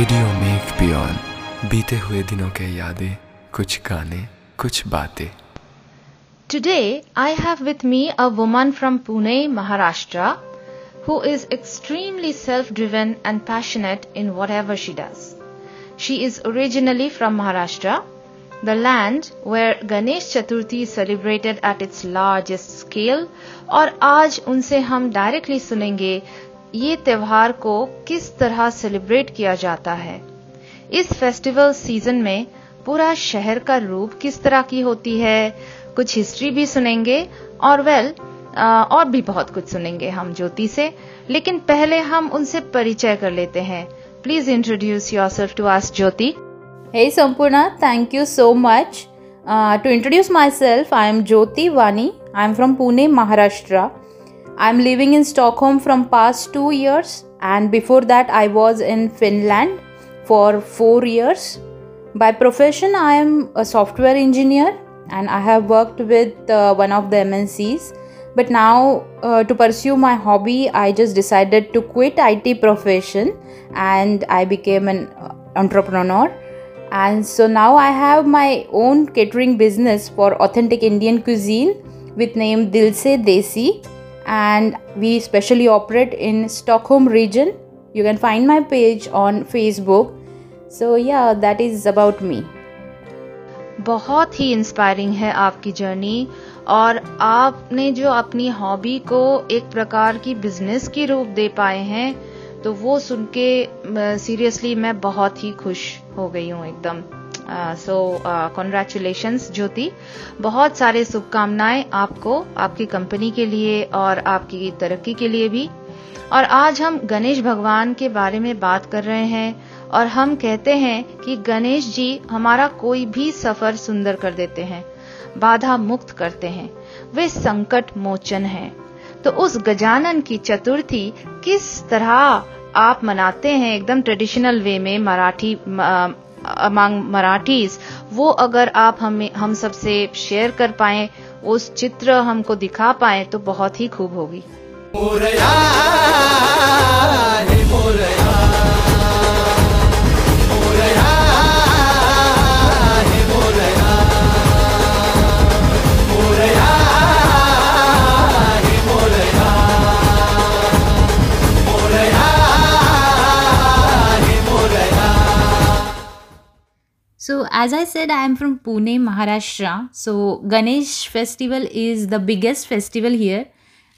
Radio make बियॉन बीते हुए दिनों के यादें, कुछ गाने, कुछ बातें। Today I have with me a woman from Pune Maharashtra who is extremely self driven and passionate in whatever she does she is originally from Maharashtra the land where Ganesh Chaturthi celebrated at its largest scale और आज उनसे हम directly सुनेंगे ये त्योहार को किस तरह सेलिब्रेट किया जाता है? इस फेस्टिवल सीज़न में पूरा शहर का रूप किस तरह की होती है? कुछ हिस्ट्री भी सुनेंगे और वेल और भी बहुत कुछ सुनेंगे हम ज्योति से। लेकिन पहले हम उनसे परिचय कर लेते हैं। Please introduce yourself to us Jyoti. Hey Sampurna, thank you so much to introduce myself I am Jyoti Wani I am from Pune Maharashtra. I am living in Stockholm from past two years, and before that, I was in Finland for four years. By profession, I am a software engineer, and I have worked with uh, one of the MNCs. But now, uh, to pursue my hobby, I just decided to quit IT profession, and I became an uh, entrepreneur and so now i have my own catering business for authentic indian cuisine with name dilse desi and we specially operate in stockholm region you can find my page on facebook so yeah that is about me बहुत ही inspiring है आपकी journey और आपने जो अपनी hobby को एक प्रकार की बिज़नेस की रूप दे पाए हैं तो वो सुन के सीरियसली मैं बहुत ही खुश हो गई हूँ एकदम सो कॉन्ग्रेचुलेशंस ज्योति बहुत सारे शुभकामनाएँ आपको, आपकी कंपनी के लिए और आपकी तरक्की के लिए भी। और आज हम गणेश भगवान के बारे में बात कर रहे हैं और हम कहते हैं कि गणेश जी हमारा कोई भी सफ़र सुंदर कर देते हैं, बाधा मुक्त करते हैं। वे संकट मोचन हैं। तो उस गजानन की चतुर्थी किस तरह आप मनाते हैं, एकदम ट्रेडिशनल वे में मराठी अमंग मराठीज वो अगर आप हमें, हम सबसे शेयर कर पाए, उस चित्र हमको दिखा पाए तो बहुत ही खूब होगी। So, as I said, I am from Pune, Maharashtra. So, Ganesh festival is the biggest festival here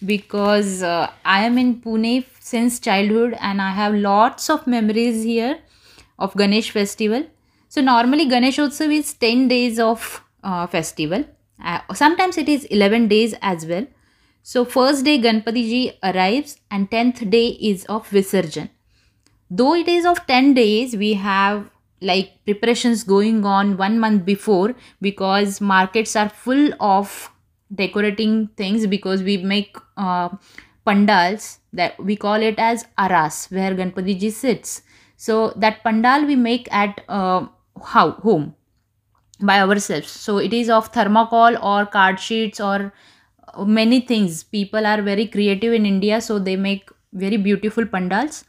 because uh, I am in Pune since childhood and I have lots of memories here of Ganesh festival. So, normally Ganesh Utsav is 10 days of uh, festival. Uh, sometimes it is 11 days as well. So, first day Ganpati ji arrives and 10th day is of Visarjan. Though it is of 10 days, we have like preparations going on one month before because markets are full of decorating things because we make uh, pandals that we call it as aras where ganpati ji sits. So that pandal we make at uh, how home by ourselves. So it is of thermocol or card sheets or many things. People are very creative in india so they make very beautiful pandals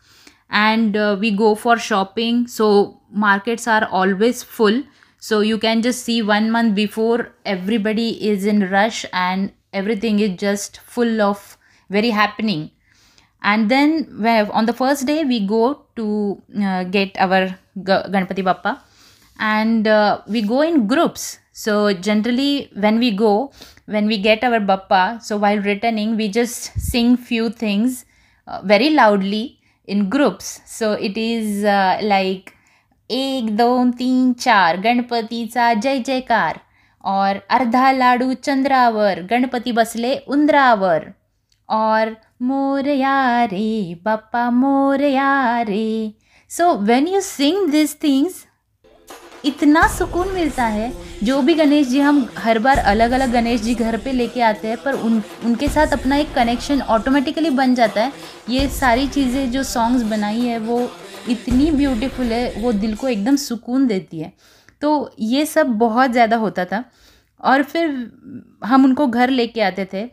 and uh, we go for shopping. So markets are always full. So you can just see one month before everybody is in rush and everything is just full of very happening. And then on the first day we go to uh, get our ganpati bappa. And uh, we go in groups. So generally when we go when we get our bappa so while returning we just sing few things uh, very loudly in groups. So it is uh, like एक दोन तीन चार गणपतीचा जय जयकार. और अर्धा लाडू चंद्रावर गणपती बसले उंदरावर. और मोरया रे बाप्पा मोरया रे. So when you sing this things इतना सुकून मिलता है। जो भी गणेश जी, हम हर बार अलग अलग गणेश जी घर पे लेके आते हैं, पर उन, उनके साथ अपना एक कनेक्शन ऑटोमेटिकली बन जाता है। ये सारी चीज़ें जो सॉन्ग्स बनाई है, वो इतनी ब्यूटीफुल है, वो दिल को एकदम सुकून देती है। तो ये सब बहुत ज़्यादा होता था। और फिर हम उनको घर लेके आते थे।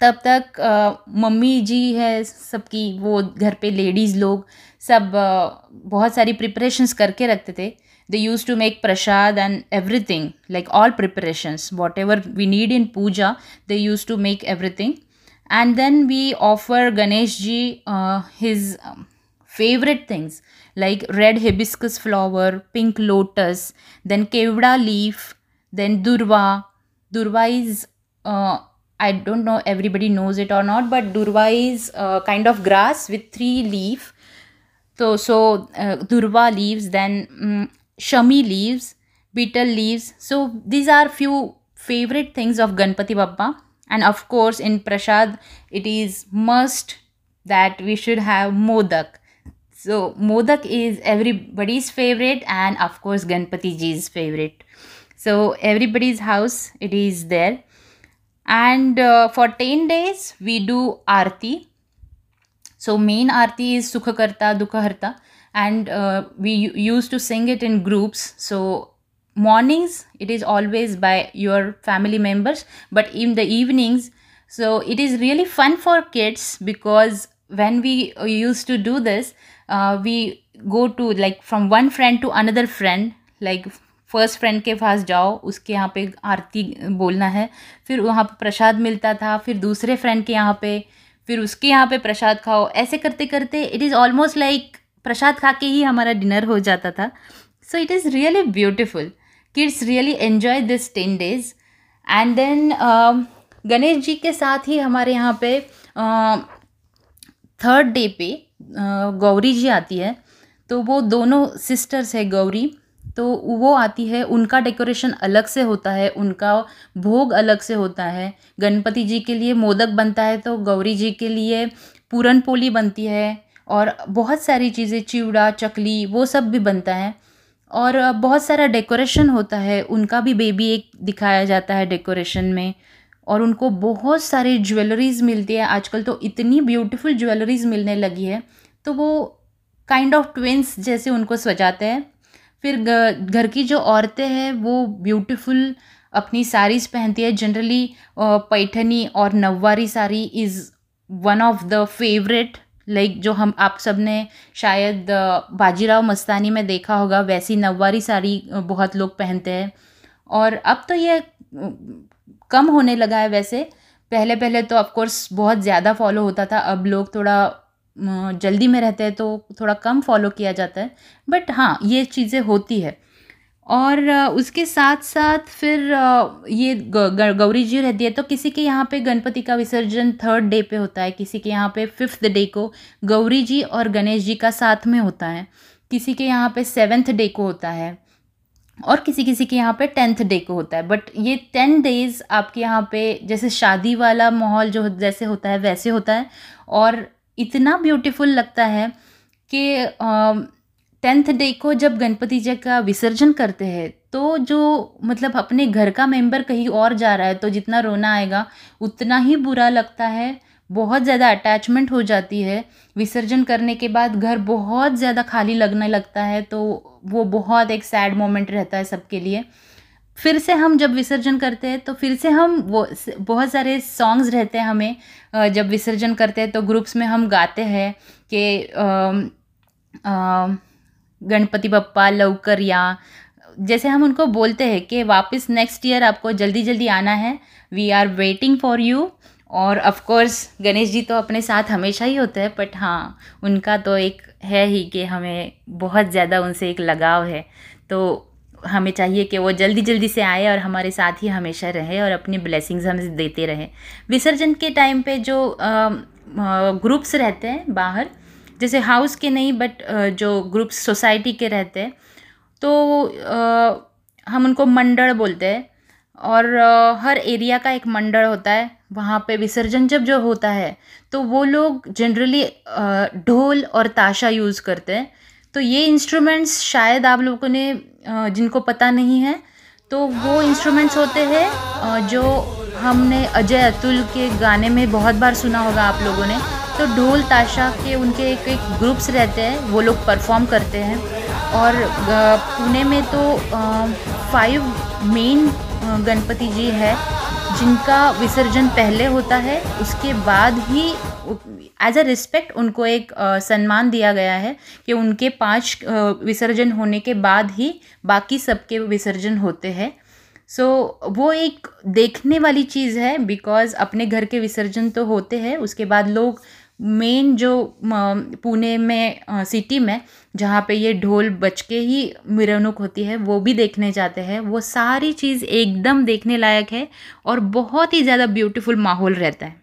तब तक मम्मी जी है सबकी, वो घर पे लेडीज़ लोग सब बहुत सारी प्रिपरेशंस करके रखते थे। they used to make prasad and everything like all preparations whatever we need in puja they used to make everything. And then we offer ganesh ji uh, his um, favorite things like red hibiscus flower pink lotus then kevda leaf then durva. Durva is uh, i don't know everybody knows it or not but durva is uh, kind of grass with three leaf. So so uh, durva leaves then um, shami leaves, betel leaves. So these are few favorite things of Ganpati Bappa. And of course, in Prasad, it is must that we should have modak. So modak is everybody's favorite, and of course, Ganpati ji's favorite. So everybody's house it is there and uh, for 10 days we do arti so main arti is sukhakarta dukhaharta and uh, we used to sing it in groups so mornings it is always by your family members but in the evenings so it is really fun for kids because when we used to do this uh, we go to like from one friend to another friend like first friend के पास जाओ उसके यहाँ पे आरती बोलना है फिर वहाँ पे प्रसाद मिलता था फिर दूसरे फ्रेंड के यहाँ पे फिर उसके यहाँ पे प्रसाद खाओ ऐसे करते करते it is almost like prasad खा के ही हमारा डिनर हो जाता था। So it is really beautiful kids really enjoy this ten days and then Ganesh ji के साथ ही हमारे यहाँ पे थर्ड डे पे गौरी जी आती है। तो वो दोनों सिस्टर्स है गौरी। तो वो आती है, उनका डेकोरेशन अलग से होता है, उनका भोग अलग से होता है। गणपति जी के लिए मोदक बनता है तो गौरी जी के लिए पूरन पोली बनती है। और बहुत सारी चीज़ें, चिवड़ा, चकली, वो सब भी बनता है। और बहुत सारा डेकोरेशन होता है, उनका भी बेबी एक दिखाया जाता है डेकोरेशन में। और उनको बहुत सारे ज्वेलरीज मिलती है। आजकल तो इतनी ब्यूटीफुल ज्वेलरीज मिलने लगी है तो वो काइंड ऑफ़ ट्विंस जैसे उनको सजाते हैं। फिर घर की जो औरतें हैं, वो ब्यूटीफुल अपनी साड़ीज़ पहनती है। जनरली पैठनी और Nauvari sari is one of the favourite like जो हम, आप सबने शायद बाजीराव मस्तानी में देखा होगा, वैसी नववारी साड़ी बहुत लोग पहनते हैं। और अब तो ये कम होने लगा है वैसे। पहले पहले तो ऑफकोर्स बहुत ज़्यादा फॉलो होता था। अब लोग थोड़ा जल्दी में रहते हैं तो थोड़ा कम फॉलो किया जाता है। बट हाँ ये चीज़ें होती है। और उसके साथ साथ फिर ये गौरी जी रहती है तो किसी के यहाँ पे गणपति का विसर्जन थर्ड डे पे होता है, किसी के यहाँ पे फिफ्थ डे को गौरी जी और गणेश जी का साथ में होता है, किसी के यहाँ पे सेवेंथ डे को होता है, और किसी किसी के यहाँ पे टेंथ डे को होता है बट ये टेन डेज़ आपके यहाँ पे जैसे शादी वाला माहौल जो जैसे होता है, वैसे होता है, और इतना ब्यूटीफुल लगता है कि टेंथ डे को जब गणपति जी का विसर्जन करते हैं तो जो मतलब अपने घर का मेंबर कहीं और जा रहा है तो जितना रोना आएगा, उतना ही बुरा लगता है। बहुत ज़्यादा अटैचमेंट हो जाती है। विसर्जन करने के बाद घर बहुत ज़्यादा खाली लगने लगता है तो वो बहुत एक सैड मोमेंट रहता है सबके लिए। फिर से हम जब विसर्जन करते हैं तो फिर से हम वो बहुत सारे सॉन्ग्स रहते हैं हमें। जब विसर्जन करते हैं तो ग्रुप्स में हम गाते हैं कि गणपति बप्पा लवकर या जैसे हम उनको बोलते हैं कि वापस नेक्स्ट ईयर आपको जल्दी जल्दी आना है। We are waiting for you और ऑफ़ कोर्स गणेश जी तो अपने साथ हमेशा ही होते हैं बट हाँ उनका तो एक है ही कि हमें बहुत ज़्यादा उनसे एक लगाव है। तो हमें चाहिए कि वो जल्दी जल्दी से आए और हमारे साथ ही हमेशा रहे और अपनी ब्लेसिंग्स हमें देते रहे। विसर्जन के टाइम पे जो ग्रुप्स रहते हैं बाहर जैसे हाउस के नहीं बट जो ग्रुप्स सोसाइटी के रहते हैं तो हम उनको मंडल बोलते हैं। और हर एरिया का एक मंडल होता है, वहाँ पे विसर्जन जब जो होता है तो वो लोग जनरली ढोल और ताशा यूज़ करते हैं। तो ये इंस्ट्रूमेंट्स शायद आप लोगों ने जिनको पता नहीं है तो वो इंस्ट्रूमेंट्स होते हैं जो हमने अजय अतुल के गाने में बहुत बार सुना होगा आप लोगों ने। तो ढोल ताशा के उनके एक एक ग्रुप्स रहते हैं वो लोग परफॉर्म करते हैं। और पुणे में तो फाइव मेन गणपति जी है जिनका विसर्जन पहले होता है उसके बाद ही एज अ रिस्पेक्ट उनको एक सम्मान दिया गया है कि उनके पाँच विसर्जन होने के बाद ही बाकी सबके विसर्जन होते हैं। सो so, वो एक देखने वाली चीज़ है बिकॉज़ अपने घर के विसर्जन तो होते हैं उसके बाद लोग मेन जो पुणे में सिटी में, जहाँ पे ये ढोल बच के ही मिरवणुक होती है, वो भी देखने जाते हैं। वो सारी चीज़ एकदम देखने लायक है और बहुत ही ज़्यादा ब्यूटीफुल माहौल रहता है।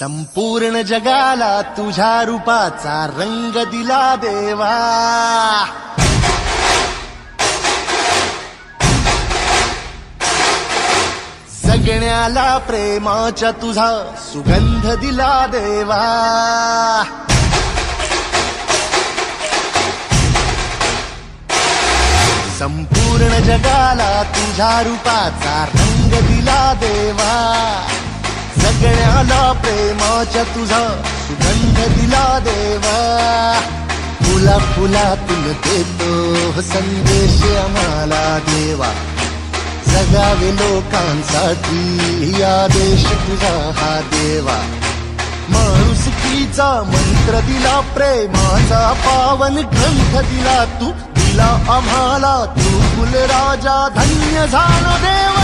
संपूर्ण जगाला तुझ्या रूपाचा रंग दिला देवा. जगण्याला प्रेमाच्या तुझा सुगंध दिला देवा. संपूर्ण जगाला तुझ्या रूपाचा रंग दिला देवा. सगळ्याला प्रेमाच्या तुझा सुगंध दिला देवा. फुला फुलातून देतो हो संदेश आम्हाला देवा. जगावे लोकांसाठी या देश तुझा हा देवा. माणुसकीचा मंत्र दिला प्रेमाचा पावन ग्रंथ दिला तू. दिला आम्हाला तू फुल राजा धन्य झालो देवा.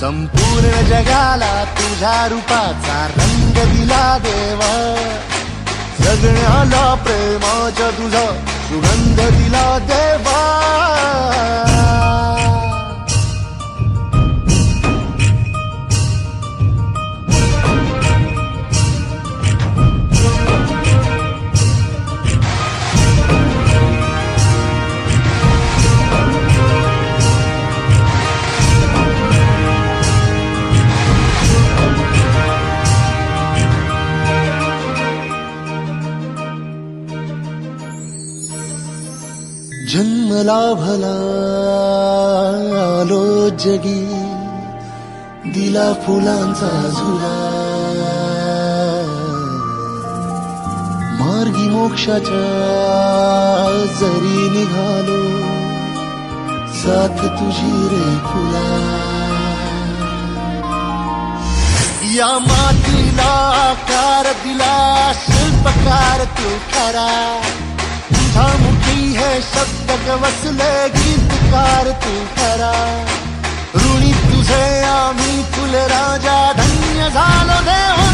संपूर्ण जगाला तुझ्या रूपाचा रंग दिला देव. जगण्याला प्रेमाच्या तुझा सुगंध दिला देवा. जन्मला भला आलो जगी दिला फुलांचा झुला. मार्गी मोक्षाच्या जरी निघालो साथ तुझी रे फुला. या मातीला आकार दिला शिल्पकार तू खरा तुझा है शब्द वसले गीतकार तू खरा। ऋणी तुझे आम्ही फुल राजा, धन्य झालो देवा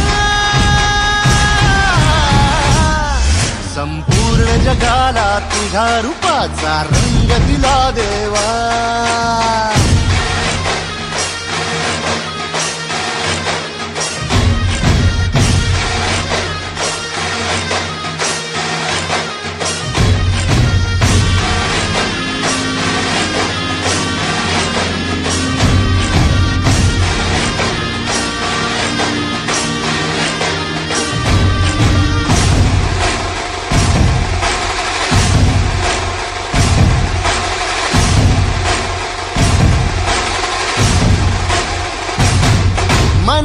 संपूर्ण जगाला तुझ्या रूपाचा रंग दिला देवा।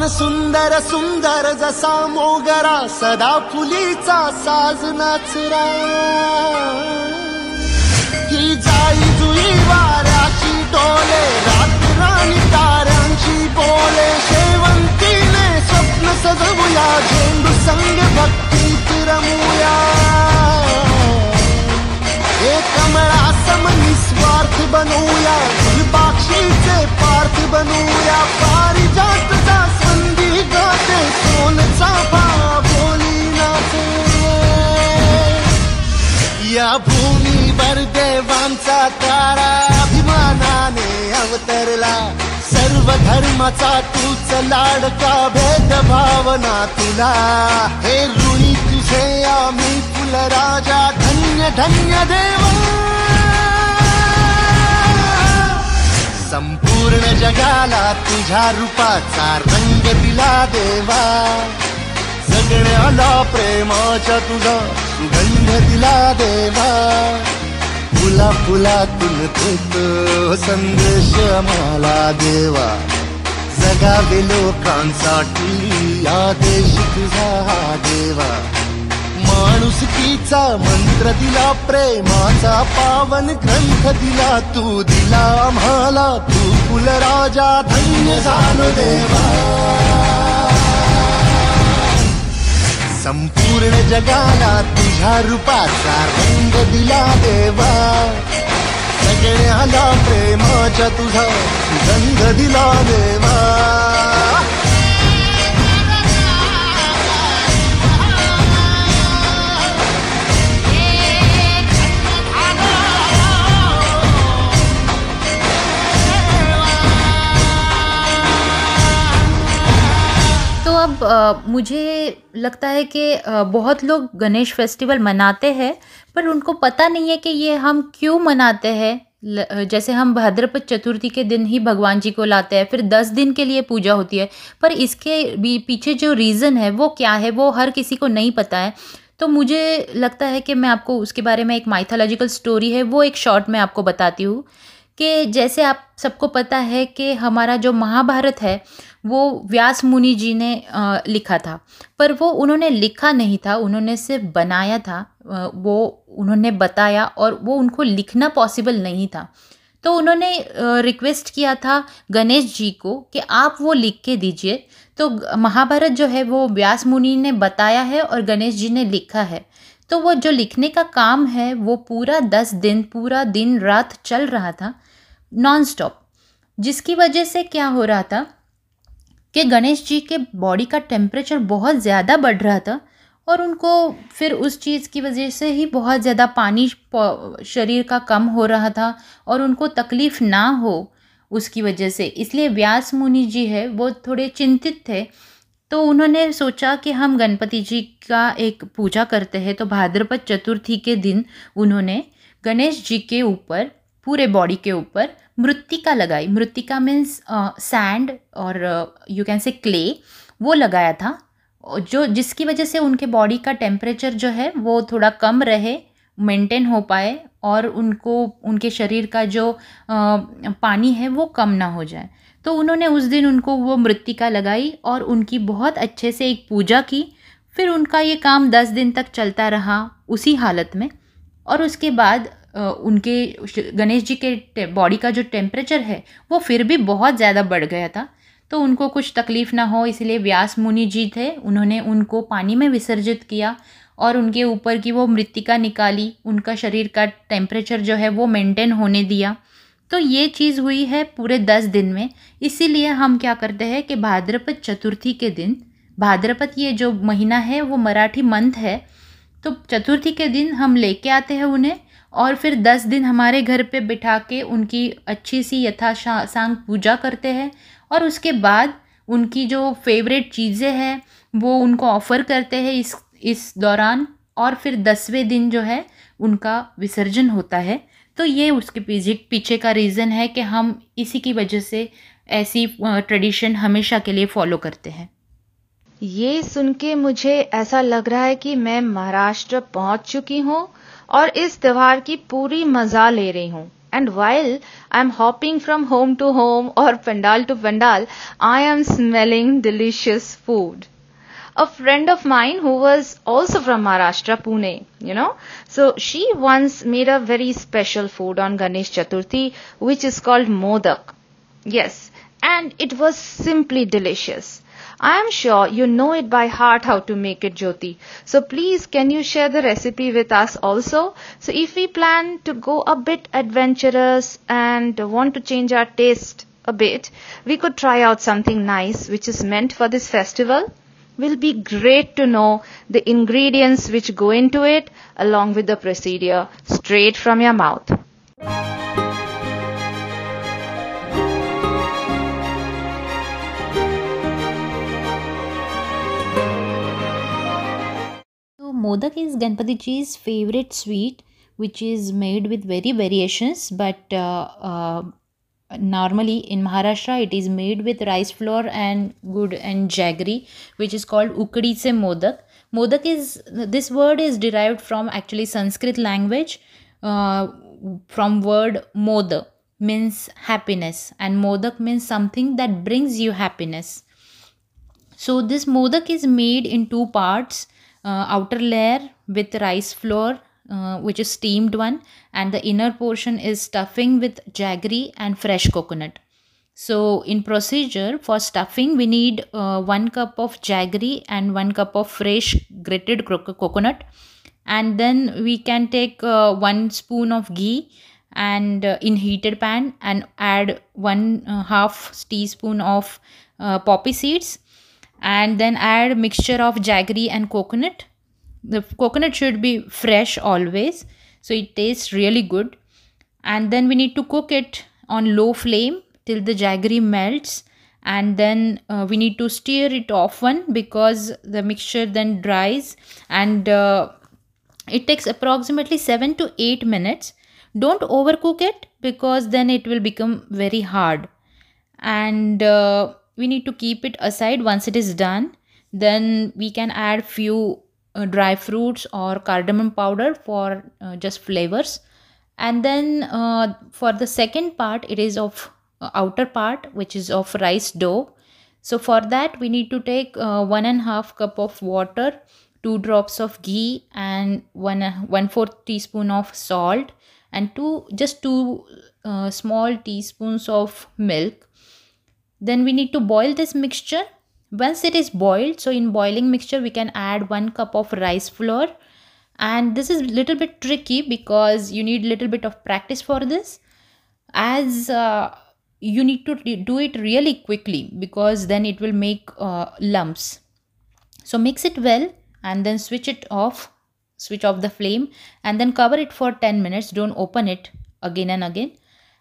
मन सुंदर सुंदर जसा मोगरा सदा फुलीचा साज नाचरा ही जाई जुई वाऱ्याची डोले रात्री ताऱ्यांची बोले शेवंतीने स्वप्न सजवूया झेंडू संग भक्तीत रमूया हे कमळा सम निस्वार्थ बनूया फुलपाक्षीचे पार्थ बनूया पारिजात या भूमीवर देवांचा तारा अभिमानाने अवतरला. सर्व धर्माचा तूच लाडका भेद भावना तुला. हे ऋणी तुझे आम्ही फुल धन्य देवा. संपूर्ण जगाला तुझ्या रूपाचा रंग दिला देवा. जगण्याला प्रेमाच्या तुझा गंध दिला देवा. फुला फुलातून देतो संदेश मला देवा. जगावे लोकांसाठी आदेश तुझा हा देवा. माणुसकीचा मंत्र दिला प्रेमाचा पावन ग्रंथ दिला. तू दिला आम्हाला तू कुलराजा धन्य झालो देवा. संपूर्ण जगाला तुझ्या रूपाचा रंग दिला देवा. सगळ्याला प्रेमाच्या तुझा सुगंध दिला देवा. अब अ, मुझे लगता है कि बहुत लोग गणेश फेस्टिवल मनाते हैं पर उनको पता नहीं है कि ये हम क्यों मनाते हैं। जैसे हम भाद्रपद चतुर्थी के दिन ही भगवान जी को लाते हैं फिर दस दिन के लिए पूजा होती है पर इसके भी पीछे जो रीज़न है वो क्या है वो हर किसी को नहीं पता है। तो मुझे लगता है कि मैं आपको उसके बारे में एक माइथोलॉजिकल स्टोरी है वो एक शॉर्ट में आपको बताती हूँ। कि जैसे आप सबको पता है कि हमारा जो महाभारत है, वो व्यास मुनि जी ने लिखा था। पर वो उन्होंने लिखा नहीं था, उन्होंने सिर्फ़ बनाया था वो उन्होंने बताया और वो उनको लिखना पॉसिबल नहीं था। तो उन्होंने रिक्वेस्ट किया था गणेश जी को कि आप वो लिख के दीजिए। तो महाभारत जो है वो व्यास मुनि ने बताया है और गणेश जी ने लिखा है। तो वो जो लिखने का काम है, वो पूरा दस दिन, पूरा दिन रात चल रहा था नॉन स्टॉप जिसकी वजह से क्या हो रहा था कि गणेश जी के बॉडी का टेम्परेचर बहुत ज़्यादा बढ़ रहा था और उनको फिर उस चीज़ की वजह से ही बहुत ज़्यादा पानी शरीर का कम हो रहा था और उनको तकलीफ़ ना हो उसकी वजह से। इसलिए व्यास मुनि जी है, वो थोड़े चिंतित थे तो उन्होंने सोचा कि हम गणपति जी का एक पूजा करते हैं। तो भाद्रपद चतुर्थी के दिन उन्होंने गणेश जी के ऊपर पूरे बॉडी के ऊपर मृत्तिका लगाई। मृत्तिका मीन्स सैंड और यू कैन से क्ले वो लगाया था। जो जिसकी वजह से उनके बॉडी का टेम्परेचर जो है वो थोड़ा कम रहे मेंटेन हो पाए और उनको उनके शरीर का जो अ, पानी है वो कम ना हो जाए। तो उन्होंने उस दिन उनको वो मृतिका लगाई और उनकी बहुत अच्छे से एक पूजा की। फिर उनका ये काम दस दिन तक चलता रहा उसी हालत में। और उसके बाद उनके गणेश जी के बॉडी का जो टेम्परेचर है, वो फिर भी बहुत ज़्यादा बढ़ गया था। तो उनको कुछ तकलीफ़ ना हो, इसलिए व्यास मुनि जी थे। उन्होंने उनको पानी में विसर्जित किया और उनके ऊपर की वो मृतिका निकाली। उनका शरीर का टेम्परेचर जो है वो मेंटेन होने दिया। तो ये चीज़ हुई है पूरे दस दिन में। इसीलिए हम क्या करते हैं कि भाद्रपद चतुर्थी के दिन, भाद्रपद ये जो महीना है वो मराठी मंथ है तो चतुर्थी के दिन हम लेके आते हैं उन्हें और फिर दस दिन हमारे घर पे बिठा के उनकी अच्छी सी यथा सांग पूजा करते हैं और उसके बाद उनकी जो फेवरेट चीज़ें हैं वो उनको ऑफ़र करते हैं इस इस दौरान और फिर दसवें दिन जो है उनका विसर्जन होता है। तो ये उसके पीछे पीछे का रीज़न है कि हम इसी की वजह से ऐसी ट्रेडिशन हमेशा के लिए फॉलो करते हैं। ये सुन के मुझे ऐसा लग रहा है कि मैं महाराष्ट्र पहुँच चुकी हूँ और इस त्योहार की पूरी मज़ा ले रही हूँ। And while I am hopping from home to home और pandal to pandal I am smelling delicious food a friend of mine who was also from Maharashtra, Pune, you know. So she once made a very special food on Ganesh Chaturthi, which is called modak. Yes, and it was simply delicious. I am sure you know it by heart how to make it, Jyoti. So please, can you share the recipe with us also? So if we plan to go a bit adventurous and want to change our taste a bit, we could try out something nice which is meant for this festival will be great to know the ingredients which go into it along with the procedure straight from your mouth. So modak is Ganpati ji's favorite sweet, which is made with very variations but uh, uh, normally in maharashtra it is made with rice flour and good and jaggery which is called ukdiche modak. Modak is this word is derived from actually sanskrit language uh, from word moda means happiness and modak means something that brings you happiness. So this modak is made in two parts uh, outer layer with rice flour uh, which is steamed one and the inner portion is stuffing with jaggery and fresh coconut. So in procedure for stuffing we need uh, one cup of jaggery and one cup of fresh grated coconut. And then we can take uh, one spoon of ghee and uh, in heated pan and add one uh, half teaspoon of poppy seeds. And then add mixture of jaggery and coconut the coconut should be fresh always so it tastes really good. And then we need to cook it on low flame till the jaggery melts. And then uh, we need to stir it often because the mixture then dries. And uh, it takes approximately 7 to 8 minutes. Don't overcook it because then it will become very hard. And uh, we need to keep it aside once it is done. Then we can add few uh, dry fruits or cardamom powder for uh, just flavors. And then uh, for the second part it is of uh, outer part which is of rice dough. So for that we need to take uh, one and a half cup of water two drops of ghee and one one fourth teaspoon of salt and two just two uh, small teaspoons of milk. Then we need to boil this mixture once it is boiled so in boiling mixture we can add one cup of rice flour. And this is little bit tricky because you need little bit of practice for this. As uh, you need to do it really quickly because then it will make uh, lumps. So mix it well and then switch it off switch off the flame and then cover it for 10 minutes. Don't open it again and again.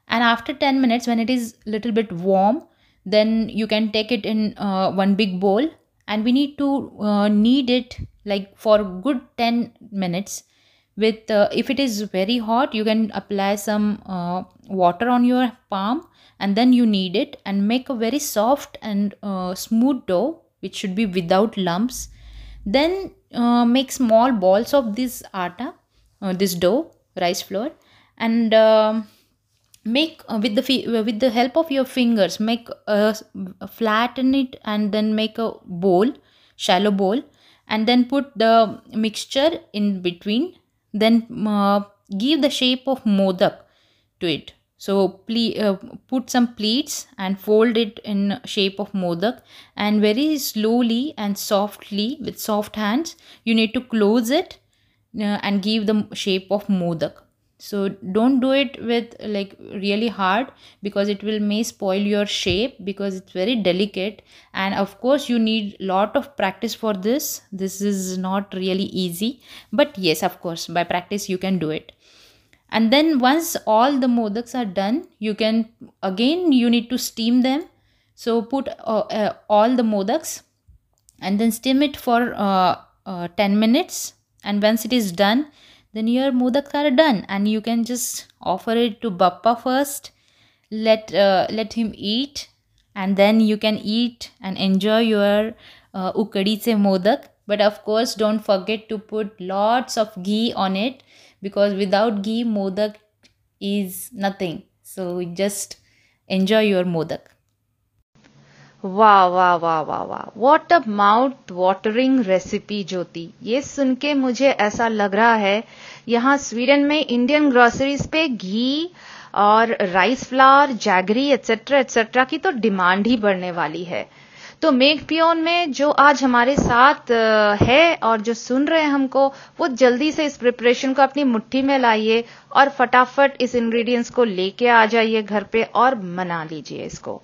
And after 10 minutes when it is little bit warm then you can take it in uh, one big bowl. And we need to uh, knead it like for good 10 minutes with uh, if it is very hot you can apply some uh, water on your palm and then you knead it and make a very soft and uh, smooth dough which should be without lumps. Then uh, make small balls of this atta this dough rice flour. And um, make uh, with the with the help of your fingers make a, flatten it and then make a bowl shallow bowl and then put the mixture in between. Then uh, give the shape of modak to it. So ple- uh, put some pleats and fold it in shape of modak. And very slowly and softly with soft hands you need to close it uh, and give the shape of modak so don't do it with like really hard because it will may spoil your shape because it's very delicate. And of course you need lot of practice for this. This is not really easy. But yes of course by practice you can do it. And then once all the modaks are done you can again you need to steam them. So put uh, uh, all the modaks and then steam it for uh, uh 10 minutes. And once it is done then your modaks are done and you can just offer it to bappa first. Let uh, let him eat and then you can eat and enjoy your uh, ukadiche modak. But of course don't forget to put lots of ghee on it because without ghee modak is nothing. So just enjoy your modak वाह वाह वाह वाह वाह। What a mouth watering recipe Jyoti. ये सुन के मुझे ऐसा लग रहा है, यहाँ स्वीडन में इंडियन ग्रोसरीज पे घी और rice flour jaggery etcetera etcetera की तो डिमांड ही बढ़ने वाली है। तो मेघ पियोन में जो आज हमारे साथ है और जो सुन रहे हैं हमको, वो जल्दी से इस प्रिपरेशन को अपनी मुट्ठी में लाइए और फटाफट इस इंग्रेडिएंट्स को लेके आ जाइए घर पे और मना लीजिए इसको।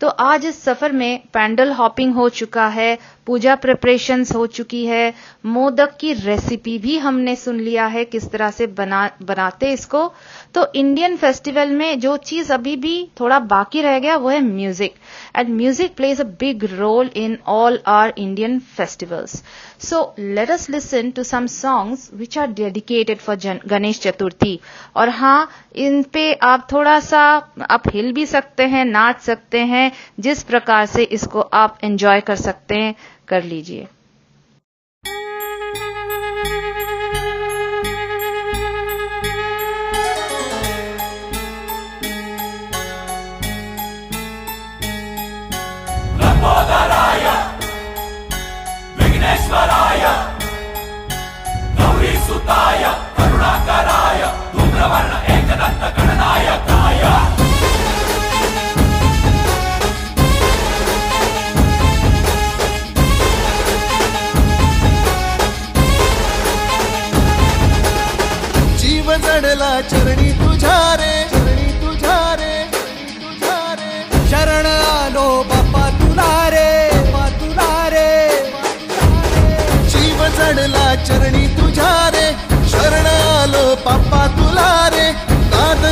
तो आज इस सफ़र में पैंडल हॉपिंग हो चुका है, पूजा प्रिपरेशन हो चुकी है, मोदक की रेसिपी भी हमने सुन लिया है, किस तरह से बना, बनाते इसको। तो इंडियन फेस्टिवल में जो चीज़ अभी भी थोड़ा बाकी रह गया, वो है music and music plays a big role in all our Indian festivals so let us listen to some songs which are dedicated for Ganesh Chaturthi और हाँ इन पे आप थोड़ा सा, आप हिल भी सकते हैं, नाच सकते हैं है जिस प्रकार से इसको आप एंजॉय कर सकते हैं कर लीजिए। विघ्नेश्वराय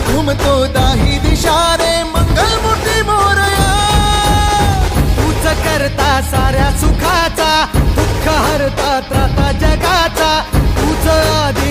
घुमतो दाही दिशारे मंगल मोठी मोरया. तूच करता साऱ्या सुखाचा दुःख हरता त्राता जगाचा. तूच आधी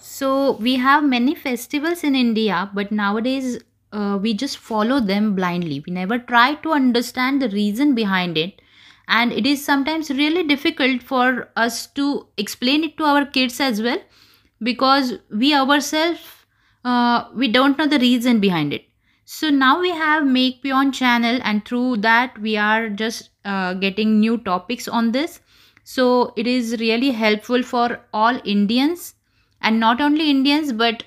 So we have many festivals in India, but nowadays uh, we just follow them blindly. We never try to understand the reason behind it. And it is sometimes really difficult for us to explain it to our kids as well because we ourselves uh, we don't know the reason behind it. So now we have Make Beyond channel, and through that we are just uh, getting new topics on this so it is really helpful for all indians and not only indians but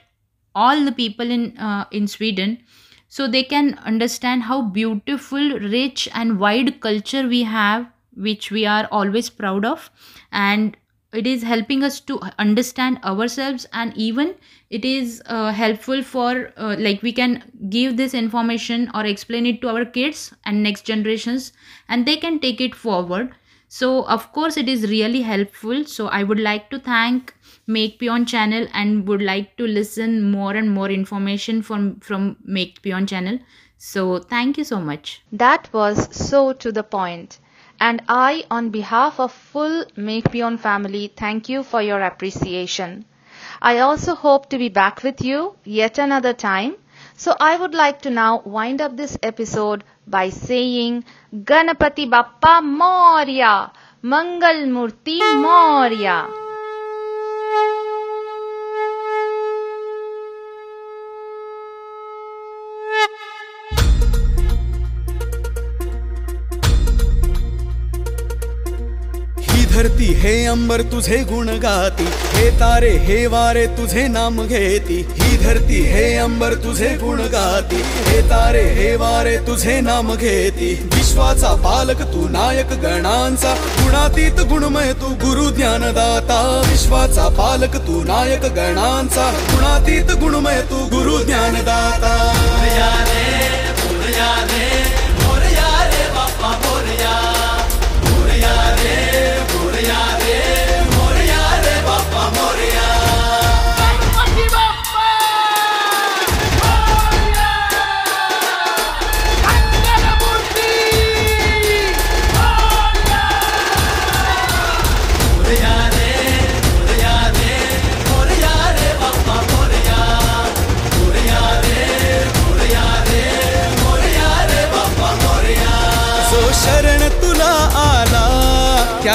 all the people in uh, in sweden. So they can understand how beautiful rich and wide culture we have which we are always proud of. And it is helping us to understand ourselves and even it is uh, helpful for uh, like we can give this information or explain it to our kids and next generations and they can take it forward so of course it is really helpful so i would like to thank make beyond channel and would like to listen more and more information from from make beyond channel so thank you so much That was so to the. And I, on behalf of full Make Beyond family, thank you for your appreciation. I also hope to be back with you yet another time. So I would like to now wind up this episode by saying Ganapati Bappa Moria, Mangal Murti Moria. धरती हे अंबर, तुझे गुण गाती। हे तारे, हे वारे, तुझे नाम घेती। ही धरती हे अंबर, तुझे गुण गाती। हे तारे, हे वारे, तुझे नाम घेती। विश्वाचा पालक तू, नायक गणांचा। गुणातीत गुणमय तू, गुरु ज्ञानदाता। विश्वाचा पालक तू, नायक गणांचा। गुणातीत गुणमय तू, गुरु ज्ञानदाता।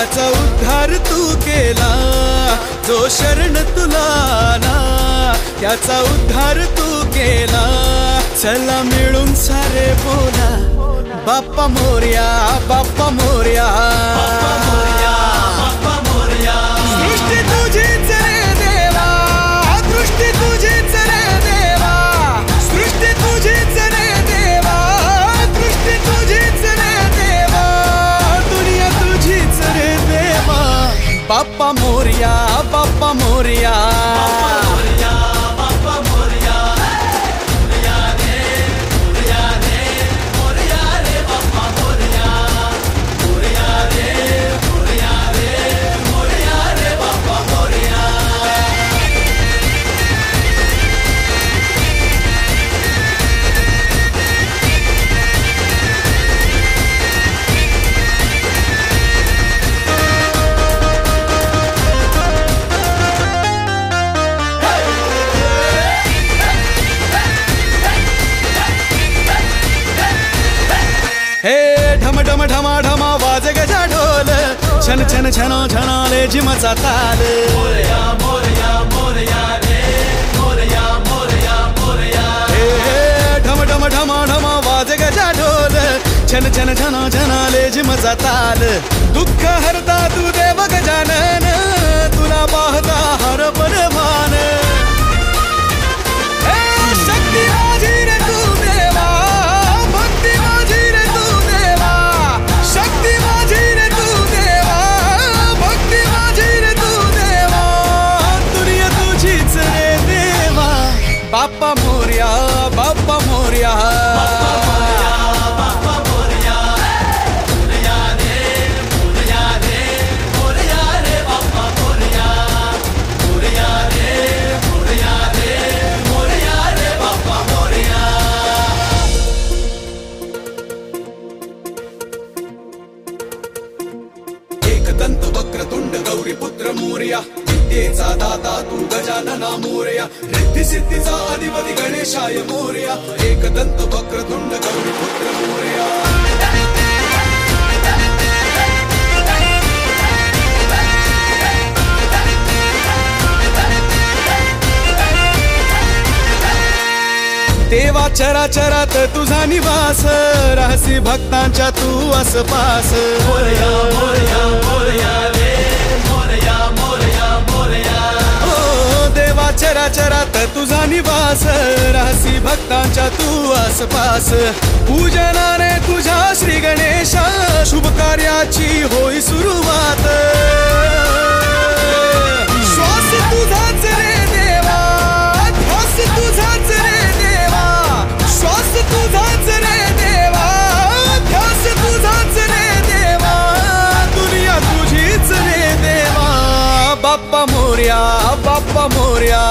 जगाचा उद्धार तू केला जो शरण तुला आला त्याचा उद्धार तू केला. चला मिळून सारे बोला बाप्पा मोर्या. बाप्पा मोर्या. छन छन छनो छनाले झिमचा ताल। हे, हे, ढम ढम ढमा ढमा वाज गजा ढोल। छन छन छनो छनाले झिमचा ताल। दुःख हरता तू देव गजानन तुला पाहता हर पण गौरीपुत्र मोर्या विद्येचा दादा तू गजानना मोर्या रिद्धी सिद्धीचा अधिपती गणेशाय मोर्या एकदंत वक्रतुंड गौरीपुत्र मोर्या. देवा चराचरात तुझा निवास राहसी भक्तांच्या तू असपास मोरया मोर्या मोर्या चराचरात तुझा निवास. रासी भक्तांच्या तू आसपास. पूजनाने तुझ्या श्री गणेशा शुभ कार्याची होई सुरुवात. श्वास तुझाच रे देवा. ध्यास तुझाच रे देवा. श्वास तुझाच रे बाप्पा मोरिया बापा मोर्या।